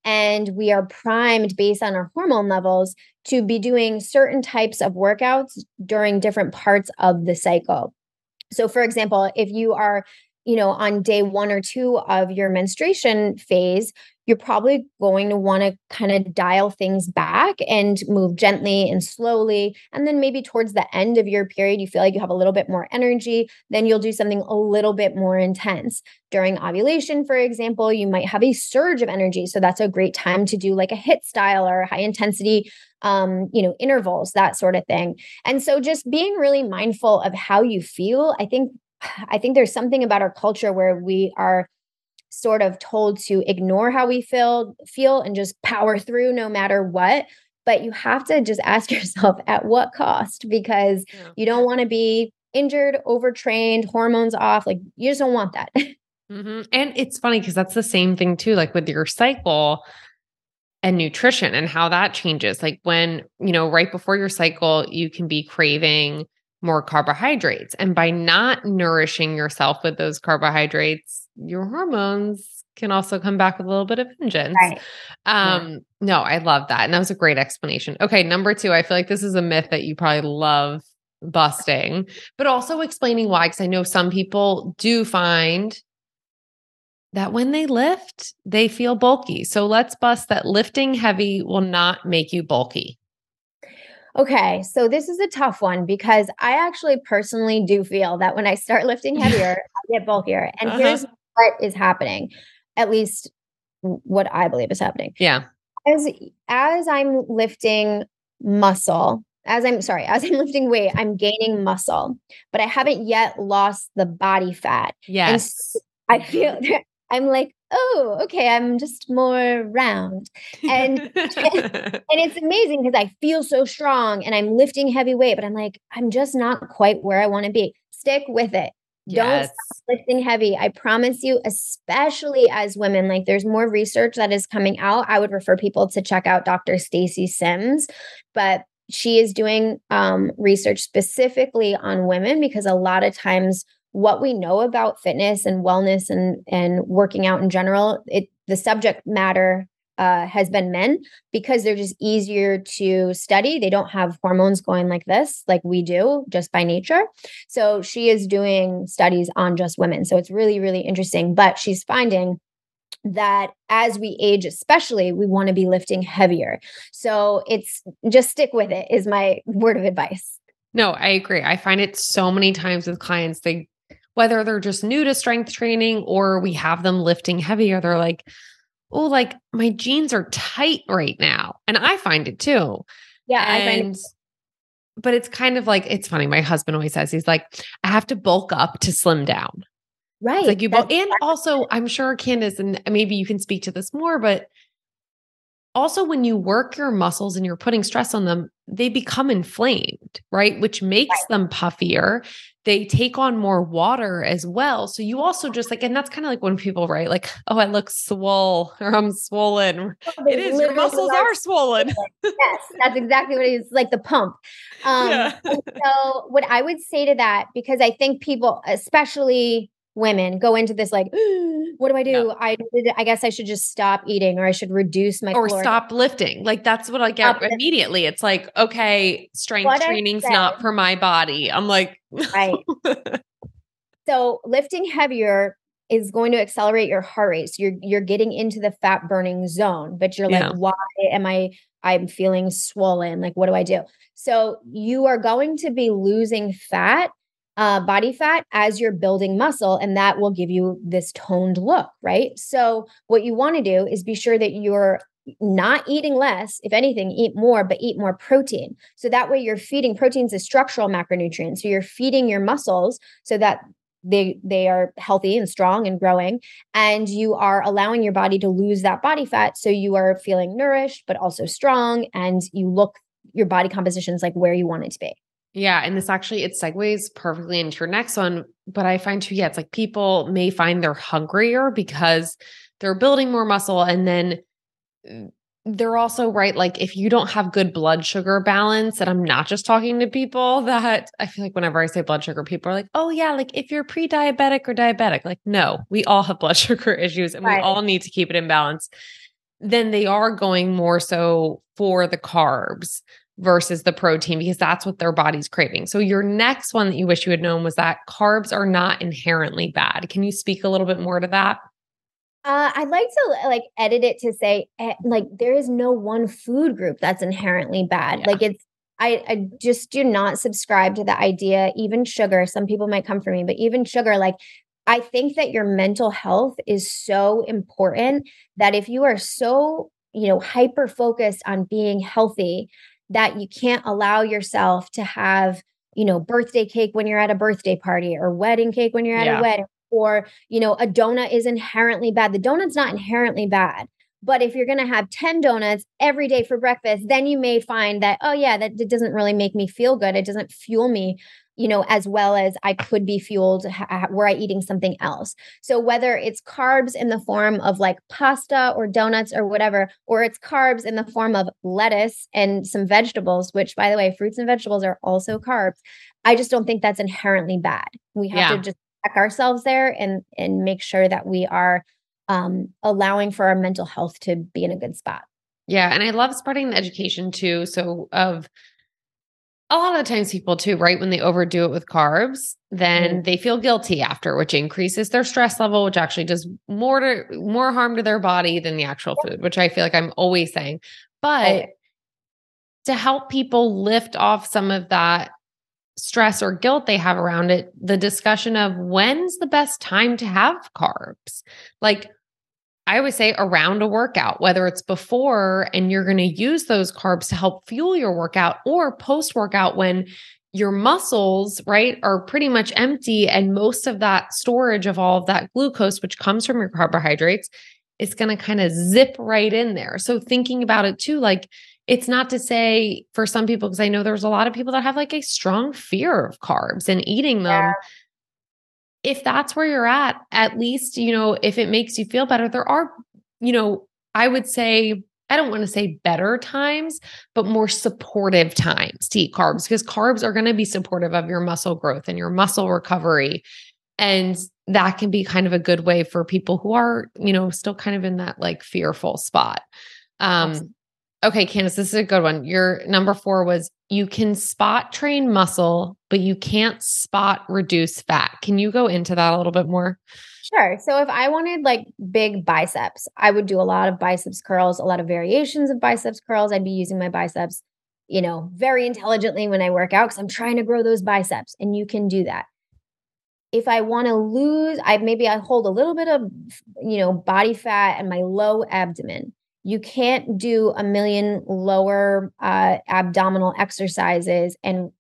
And we are primed based on our hormone levels to be doing certain types of workouts during different parts of the cycle. So, for example, if you are you know, on day one or two of your menstruation phase, you're probably going to want to kind of dial things back and move gently and slowly. And then maybe towards the end of your period, you feel like you have a little bit more energy, then you'll do something a little bit more intense. During ovulation, for example, you might have a surge of energy. So that's a great time to do like a HIIT style or high intensity um, you know, intervals, that sort of thing. And so just being really mindful of how you feel, I think I think there's something about our culture where we are sort of told to ignore how we feel feel and just power through no matter what but you have to just ask yourself at what cost because Yeah. you don't want to be injured overtrained hormones off like you just don't want that Mhm. And it's funny because that's the same thing too, like with your cycle and nutrition and how that changes. Like when, you know, right before your cycle, you can be craving more carbohydrates. And by not nourishing yourself with those carbohydrates, your hormones can also come back with a little bit of vengeance. right Um, no, I love that. And that was a great explanation. Okay, number two, I feel like this is a myth that you probably love busting, but also explaining why, because I know some people do find that when they lift, they feel bulky. So let's bust that lifting heavy will not make you bulky. Okay, so this is a tough one because I actually personally do feel that when I start lifting heavier, I get bulkier. And Uh-huh. here's what is happening, at least what I believe is happening. Yeah. As as I'm lifting muscle, as I'm sorry, as I'm lifting weight, I'm gaining muscle, but I haven't yet lost the body fat. Yes. I feel I'm like, oh, okay, I'm just more round. And and it's amazing because I feel so strong and I'm lifting heavy weight, but I'm like, I'm just not quite where I want to be. Stick with it. Don't stop lifting heavy. I promise you, especially as women, like there's more research that is coming out. I would refer people to check out Dr. Stacy Sims, but she is doing um, research specifically on women because a lot of times what we know about fitness and wellness and and working out in general, it the subject matter uh, has been men because they're just easier to study. They don't have hormones going like this, like we do, just by nature. So she is doing studies on just women. So it's really, really interesting. But she's finding that as we age, especially, we want to be lifting heavier. So it's just stick with it, is my word of advice. No, I agree. I find it so many times with clients, they whether they're just new to strength training or we have them lifting heavier, they're like, oh, like my jeans are tight right now. And I find it too. Yeah, I find and but it's kind of like it's funny. My husband always says he's like, I have to bulk up to slim down. Right. It's like you bulk, and also I'm sure Candace, and maybe you can speak to this more, but also when you work your muscles and you're putting stress on them, they become inflamed, right? Which makes right. them puffier. They take on more water as well. So you also just like, and that's kind of like when people write, like, oh, I look swole or I'm swollen. It is, your muscles are, are swollen. yes, that's exactly what it is like the pump. Um, yeah. so, what I would say to that, because I think people, especially women go into this like what do i do? Yeah. i i guess i should just stop eating or i should reduce my or stop lifting. Like that's what i get stop immediately. Lifting. it's like okay strength what training's not for my body. I'm like right. So lifting heavier is going to accelerate your heart rate. So you're you're getting into the fat burning zone but you're yeah. like why am i i'm feeling swollen? Like what do i do? So you are going to be losing fat uh, body fat as you're building muscle, and that will give you this toned look, right? So, what you want to do is be sure that you're not eating less, if anything, eat more, but eat more protein. So that way you're feeding proteins a structural macronutrient. So you're feeding your muscles so that they they are healthy and strong and growing and you are allowing your body to lose that body fat so you are feeling nourished but also strong and you look your body composition is like where you want it to be yeah. And this actually, it segues perfectly into your next one. But I find too, yeah, it's like people may find they're hungrier because they're building more muscle. And then mm, they're also right. Like if you don't have good blood sugar balance, and I'm not just talking to people that I feel like whenever I say blood sugar, people are like, oh, yeah, like if you're pre diabetic or diabetic, like, no, we all have blood sugar issues and right. we all need to keep it in balance. Then they are going more so for the carbs versus the protein because that's what their body's craving. So your next one that you wish you had known was that carbs are not inherently bad. Can you speak a little bit more to that? Uh, I'd like to like edit it to say eh, like there is no one food group that's inherently bad. Yeah. Like it's I, I just do not subscribe to the idea, even sugar. Some people might come for me, but even sugar, like I think that your mental health is so important that if you are so, you know, hyper focused on being healthy, that you can't allow yourself to have you know birthday cake when you're at a birthday party or wedding cake when you're at yeah. a wedding or you know a donut is inherently bad the donut's not inherently bad but if you're going to have 10 donuts every day for breakfast then you may find that oh yeah that, that doesn't really make me feel good it doesn't fuel me you know, as well as I could be fueled ha- were I eating something else. So whether it's carbs in the form of like pasta or donuts or whatever, or it's carbs in the form of lettuce and some vegetables, which by the way, fruits and vegetables are also carbs. I just don't think that's inherently bad. We have yeah. to just check ourselves there and and make sure that we are um, allowing for our mental health to be in a good spot. Yeah, and I love spreading the education too. So of a lot of the times people too right when they overdo it with carbs then mm. they feel guilty after which increases their stress level which actually does more to more harm to their body than the actual food which i feel like i'm always saying. But to help people lift off some of that stress or guilt they have around it the discussion of when's the best time to have carbs? Like I always say around a workout, whether it's before and you're going to use those carbs to help fuel your workout or post workout when your muscles, right, are pretty much empty. And most of that storage of all of that glucose, which comes from your carbohydrates, is going to kind of zip right in there. So, thinking about it too, like it's not to say for some people, because I know there's a lot of people that have like a strong fear of carbs and eating them. Yeah if that's where you're at, at least, you know, if it makes you feel better, there are, you know, I would say, I don't want to say better times, but more supportive times to eat carbs because carbs are going to be supportive of your muscle growth and your muscle recovery. And that can be kind of a good way for people who are, you know, still kind of in that like fearful spot. Um, Okay, Candace, this is a good one. Your number four was you can spot train muscle, but you can't spot reduce fat. Can you go into that a little bit more? Sure. So if I wanted like big biceps, I would do a lot of biceps curls, a lot of variations of biceps curls. I'd be using my biceps, you know, very intelligently when I work out because I'm trying to grow those biceps. And you can do that. If I want to lose, I maybe I hold a little bit of, you know, body fat and my low abdomen you can't do a million lower uh, abdominal exercises and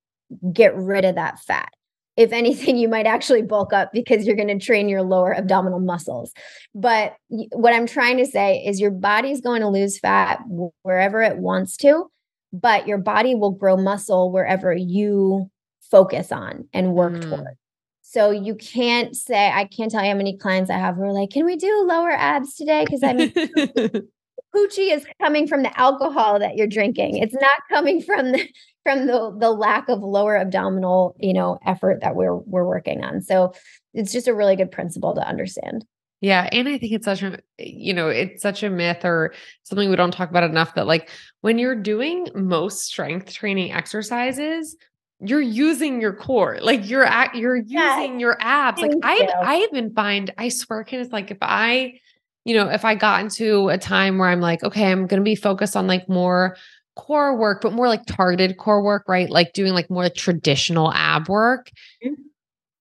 get rid of that fat. If anything, you might actually bulk up because you're going to train your lower abdominal muscles. But what I'm trying to say is your body's going to lose fat wherever it wants to, but your body will grow muscle wherever you focus on and work mm. toward. So you can't say, I can't tell you how many clients I have who are like, can we do lower abs today? Because I'm Poochie is coming from the alcohol that you're drinking. It's not coming from the from the the lack of lower abdominal, you know, effort that we're we're working on. So it's just a really good principle to understand. Yeah. And I think it's such a, you know, it's such a myth or something we don't talk about enough that like when you're doing most strength training exercises, you're using your core. Like you're at, you're using yes. your abs. Like I, I even find, I swear, it's like if I, you know, if I got into a time where I'm like, okay, I'm going to be focused on like more core work, but more like targeted core work, right? Like doing like more traditional ab work. Mm-hmm.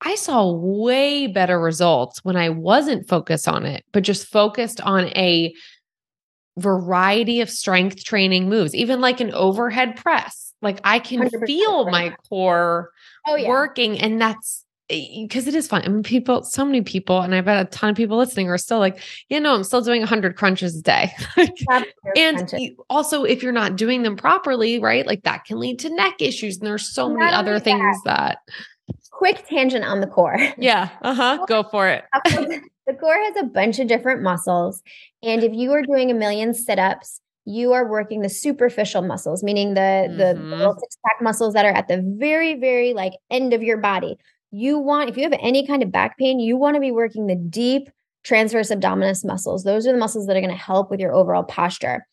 I saw way better results when I wasn't focused on it, but just focused on a variety of strength training moves, even like an overhead press. Like I can feel my core oh, yeah. working, and that's because it is fun. I mean, people, so many people, and I bet a ton of people listening are still like, you know, I'm still doing 100 crunches a day. and also, if you're not doing them properly, right, like that can lead to neck issues. And there's so not many other things that. Quick tangent on the core. Yeah. Uh huh. Go for it. the core has a bunch of different muscles. And if you are doing a million sit ups, you are working the superficial muscles, meaning the mm-hmm. the six pack muscles that are at the very, very like end of your body you want, if you have any kind of back pain, you want to be working the deep transverse abdominis muscles. Those are the muscles that are going to help with your overall posture.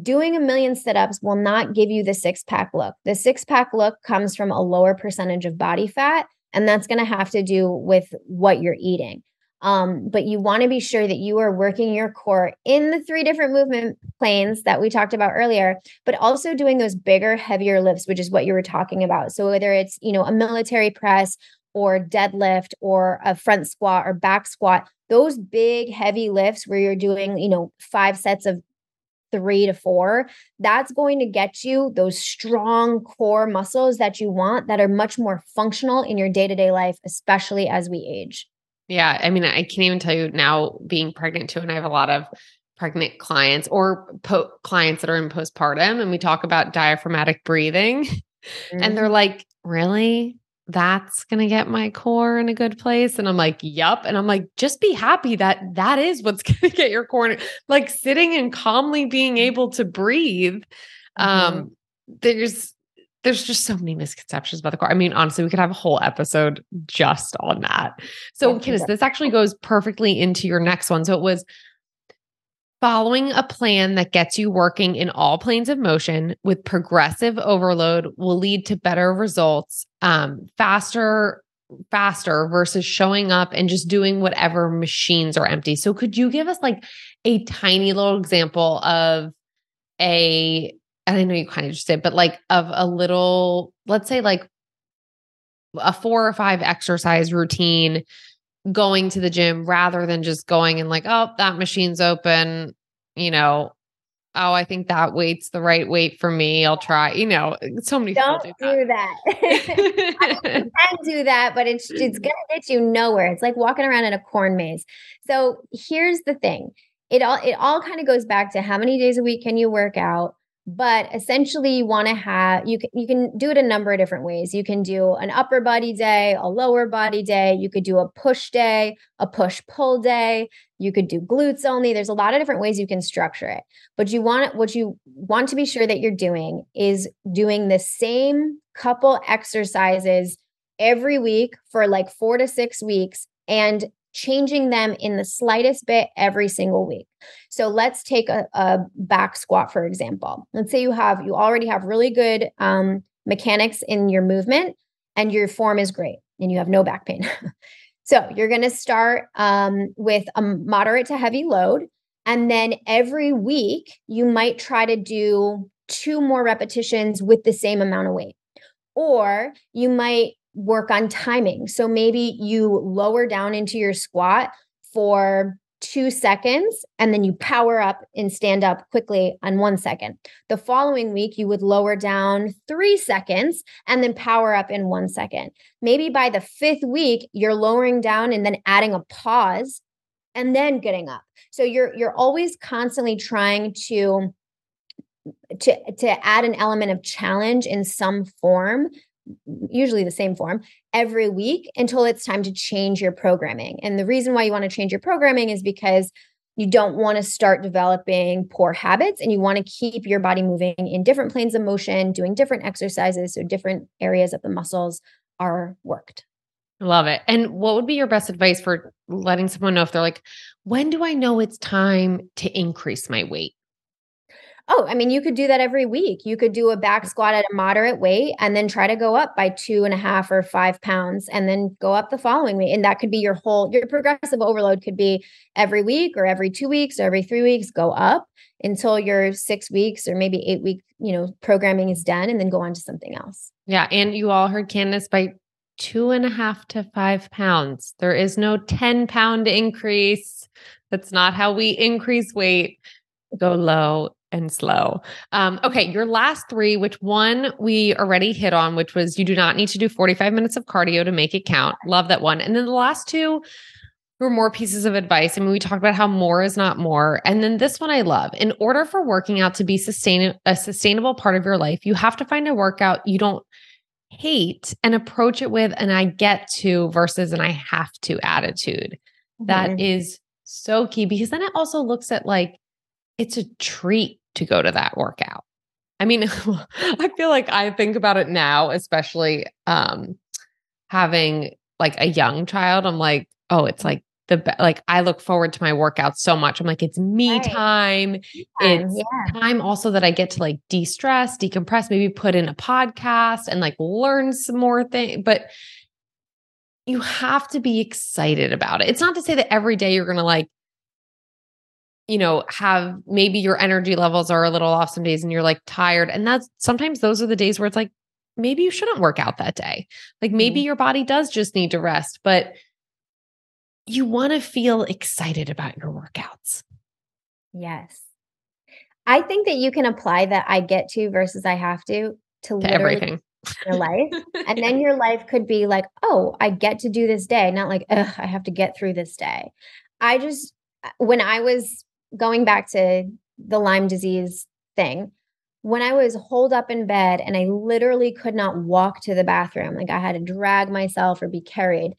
Doing a million sit ups will not give you the six pack look. The six pack look comes from a lower percentage of body fat, and that's going to have to do with what you're eating. Um, but you want to be sure that you are working your core in the three different movement planes that we talked about earlier, but also doing those bigger, heavier lifts, which is what you were talking about. So whether it's, you know, a military press or deadlift or a front squat or back squat, those big heavy lifts where you're doing, you know, five sets of three to four, that's going to get you those strong core muscles that you want that are much more functional in your day to day life, especially as we age. Yeah. I mean, I can't even tell you now being pregnant too. And I have a lot of pregnant clients or po- clients that are in postpartum and we talk about diaphragmatic breathing. Mm-hmm. And they're mm-hmm. like, really? That's going to get my core in a good place. And I'm like, yup. And I'm like, just be happy that that is what's going to get your core, like sitting and calmly being able to breathe. Mm-hmm. Um, there's, there's just so many misconceptions about the core. I mean, honestly, we could have a whole episode just on that. So, yeah, this actually goes perfectly into your next one. So it was Following a plan that gets you working in all planes of motion with progressive overload will lead to better results um, faster faster versus showing up and just doing whatever machines are empty. So could you give us like a tiny little example of a and I know you kind of just did, but like of a little, let's say like a four or five exercise routine going to the gym rather than just going and like, oh, that machine's open, you know, oh, I think that weight's the right weight for me. I'll try, you know, so many Don't do that. That. can do that, but it's it's gonna get you nowhere. It's like walking around in a corn maze. So here's the thing. It all it all kind of goes back to how many days a week can you work out? But essentially you want to have you can you can do it a number of different ways. You can do an upper body day a lower body day. You could do a push day a push pull day. You could do glutes only. There's a lot of different ways you can structure it. But you want what you want to be sure that you're doing is doing the same couple exercises every week for like 4 to 6 weeks and changing them in the slightest bit every single week. So let's take a, a back squat, for example. Let's say you have, you already have really good um, mechanics in your movement and your form is great and you have no back pain. so you're going to start um, with a moderate to heavy load. And then every week, you might try to do two more repetitions with the same amount of weight. Or you might work on timing. So maybe you lower down into your squat for two seconds and then you power up and stand up quickly on one second. The following week, you would lower down three seconds and then power up in one second. Maybe by the fifth week, you're lowering down and then adding a pause and then getting up. So you're you're always constantly trying to to to add an element of challenge in some form usually the same form every week until it's time to change your programming. And the reason why you want to change your programming is because you don't want to start developing poor habits and you want to keep your body moving in different planes of motion, doing different exercises so different areas of the muscles are worked. Love it. And what would be your best advice for letting someone know if they're like, when do I know it's time to increase my weight? Oh, I mean, you could do that every week. You could do a back squat at a moderate weight and then try to go up by two and a half or five pounds and then go up the following week. And that could be your whole, your progressive overload could be every week or every two weeks or every three weeks, go up until your six weeks or maybe eight week, you know, programming is done and then go on to something else. Yeah. And you all heard Candace by two and a half to five pounds. There is no 10 pound increase. That's not how we increase weight. Go low and slow. Um, okay, your last three, which one we already hit on, which was you do not need to do 45 minutes of cardio to make it count. Love that one. And then the last two were more pieces of advice. I mean, we talked about how more is not more. And then this one I love. In order for working out to be sustain a sustainable part of your life, you have to find a workout you don't hate and approach it with an I get to versus an I have to attitude. Mm-hmm. That is so key because then it also looks at like it's a treat to go to that workout. I mean, I feel like I think about it now, especially um, having like a young child. I'm like, oh, it's like the be- like I look forward to my workouts so much. I'm like, it's me right. time. It's yeah. time also that I get to like de-stress, decompress, maybe put in a podcast and like learn some more things. But you have to be excited about it. It's not to say that every day you're gonna like you know, have maybe your energy levels are a little off some days and you're like tired. And that's sometimes those are the days where it's like, maybe you shouldn't work out that day. Like maybe mm-hmm. your body does just need to rest, but you want to feel excited about your workouts. Yes. I think that you can apply that I get to versus I have to to, to everything your life. and then your life could be like, oh, I get to do this day, not like, I have to get through this day. I just, when I was going back to the Lyme disease thing, when I was holed up in bed and I literally could not walk to the bathroom, like I had to drag myself or be carried,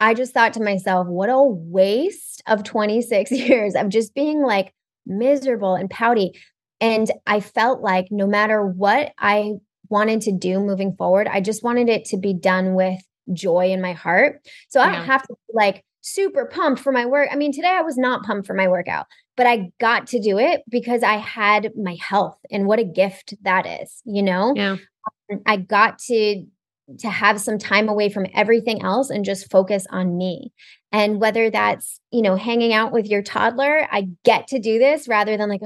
I just thought to myself, what a waste of 26 years of just being like miserable and pouty. And I felt like no matter what I wanted to do moving forward, I just wanted it to be done with joy in my heart. So I don't have to like super pumped for my work. I mean, today I was not pumped for my workout but I got to do it because I had my health and what a gift that is, you know? Yeah. Um, I got to to have some time away from everything else and just focus on me. And whether that's, you know, hanging out with your toddler, I get to do this rather than like,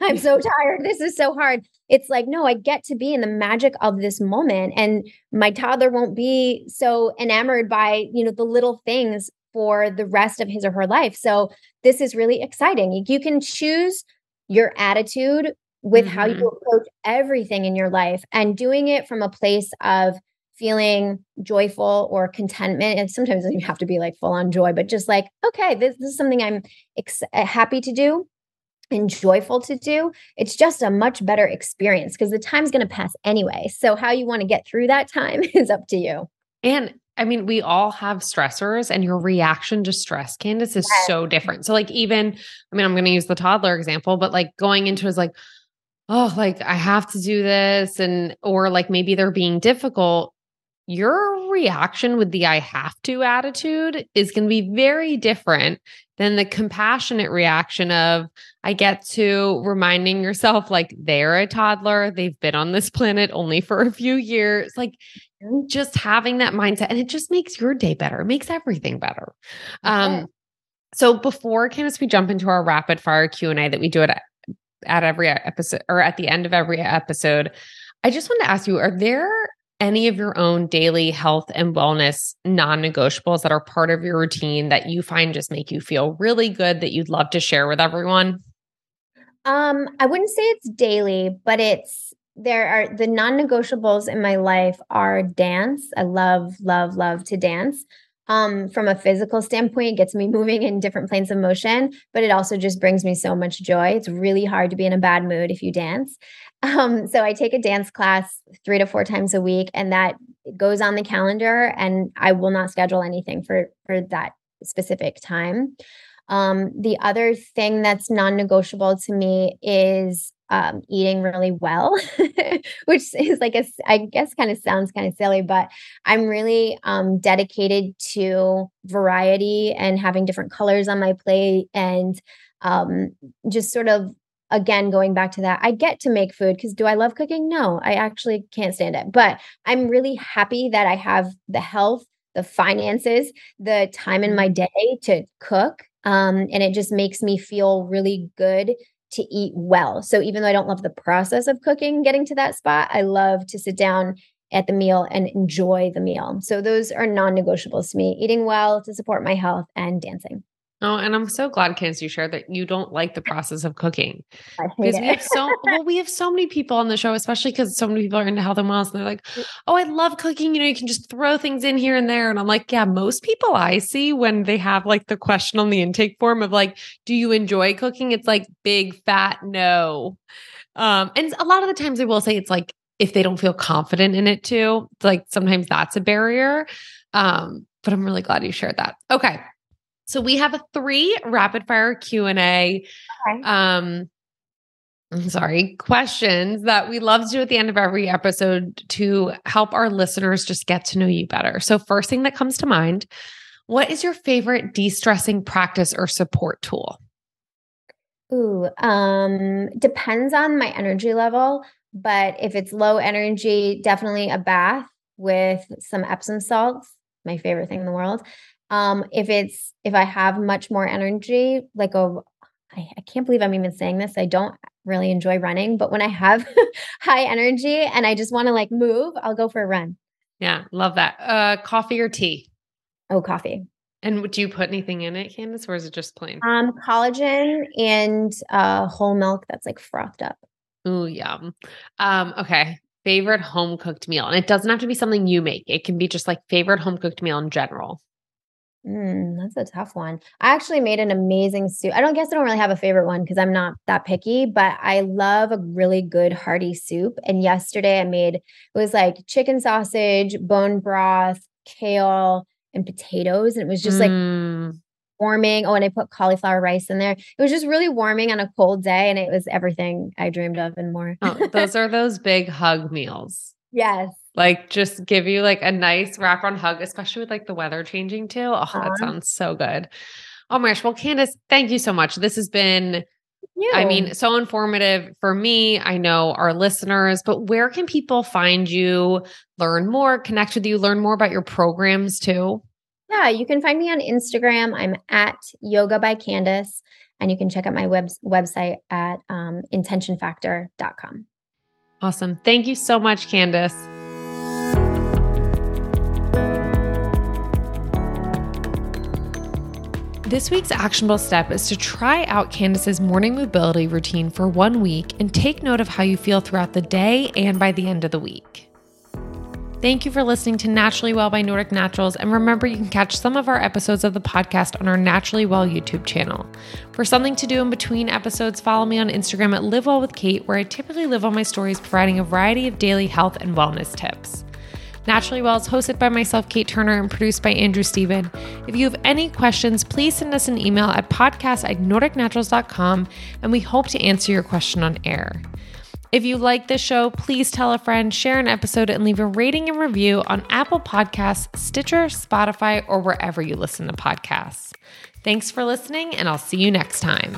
I'm so tired. This is so hard. It's like, no, I get to be in the magic of this moment. And my toddler won't be so enamored by, you know, the little things for the rest of his or her life. So this is really exciting. You can choose your attitude with mm-hmm. how you mm-hmm. approach everything in your life and doing it from a place of feeling joyful or contentment. And sometimes you have to be like full on joy, but just like, okay, this, this is something I'm ex- uh, happy to do and joyful to do. It's just a much better experience because the time's going to pass anyway. So, how you want to get through that time is up to you. And I mean, we all have stressors, and your reaction to stress, Candace, is yes. so different. So, like, even, I mean, I'm going to use the toddler example, but like going into is like, oh, like I have to do this, and, or like maybe they're being difficult. Your reaction with the I have to attitude is going to be very different than the compassionate reaction of, I get to reminding yourself, like, they're a toddler, they've been on this planet only for a few years. Like, just having that mindset and it just makes your day better. It makes everything better. Um, so before Candace, we jump into our rapid fire Q and A that we do at at every episode or at the end of every episode, I just want to ask you: Are there any of your own daily health and wellness non negotiables that are part of your routine that you find just make you feel really good that you'd love to share with everyone? Um, I wouldn't say it's daily, but it's there are the non-negotiables in my life are dance. I love, love, love to dance. Um, from a physical standpoint, it gets me moving in different planes of motion, but it also just brings me so much joy. It's really hard to be in a bad mood if you dance. Um, so I take a dance class three to four times a week, and that goes on the calendar, and I will not schedule anything for for that specific time. Um, the other thing that's non-negotiable to me is um, eating really well, which is like a, I guess kind of sounds kind of silly, but I'm really um, dedicated to variety and having different colors on my plate and um, just sort of again going back to that i get to make food because do i love cooking no i actually can't stand it but i'm really happy that i have the health the finances the time in my mm-hmm. day to cook um, and it just makes me feel really good to eat well. So even though I don't love the process of cooking, getting to that spot, I love to sit down at the meal and enjoy the meal. So those are non-negotiables to me: eating well to support my health and dancing. Oh, and I'm so glad, Candace, you shared that you don't like the process of cooking. Because we have so well, we have so many people on the show, especially because so many people are into health and wellness, and they're like. "Oh, I love cooking. You know, you can just throw things in here and there." And I'm like, "Yeah, most people I see when they have like the question on the intake form of like, do you enjoy cooking? It's like big fat no." Um, and a lot of the times they will say it's like if they don't feel confident in it too. Like sometimes that's a barrier. Um, but I'm really glad you shared that. Okay. So we have a three rapid fire Q and A. Okay. Um, I'm sorry, questions that we love to do at the end of every episode to help our listeners just get to know you better. So, first thing that comes to mind, what is your favorite de-stressing practice or support tool? Ooh, um, depends on my energy level, but if it's low energy, definitely a bath with some Epsom salts, my favorite thing in the world. Um, if it's if I have much more energy, like a I, I can't believe I'm even saying this. I don't really enjoy running, but when I have high energy and I just want to like move, I'll go for a run. Yeah, love that. Uh coffee or tea? Oh, coffee. And do you put anything in it, Candace, or is it just plain? Um, collagen and uh whole milk that's like frothed up. Ooh, yum. Um, okay. Favorite home cooked meal. And it doesn't have to be something you make. It can be just like favorite home cooked meal in general. Mm, that's a tough one. I actually made an amazing soup. I don't guess I don't really have a favorite one because I'm not that picky, but I love a really good hearty soup. And yesterday I made it was like chicken sausage, bone broth, kale, and potatoes. And it was just mm. like warming. Oh, and I put cauliflower rice in there. It was just really warming on a cold day, and it was everything I dreamed of and more. oh, those are those big hug meals. Yes like just give you like a nice wrap on hug, especially with like the weather changing too. Oh, uh-huh. that sounds so good. Oh my gosh. Well, Candace, thank you so much. This has been, you. I mean, so informative for me. I know our listeners, but where can people find you, learn more, connect with you, learn more about your programs too? Yeah, you can find me on Instagram. I'm at Yoga by Candace, and you can check out my web- website at um, intentionfactor.com. Awesome. Thank you so much, Candace. This week's actionable step is to try out Candace's morning mobility routine for one week and take note of how you feel throughout the day and by the end of the week. Thank you for listening to Naturally Well by Nordic Naturals. And remember, you can catch some of our episodes of the podcast on our Naturally Well YouTube channel. For something to do in between episodes, follow me on Instagram at Live Well with Kate, where I typically live on my stories providing a variety of daily health and wellness tips. Naturally Well is hosted by myself, Kate Turner, and produced by Andrew Steven. If you have any questions, please send us an email at podcast at nordicnaturals.com, and we hope to answer your question on air. If you like this show, please tell a friend, share an episode, and leave a rating and review on Apple Podcasts, Stitcher, Spotify, or wherever you listen to podcasts. Thanks for listening, and I'll see you next time.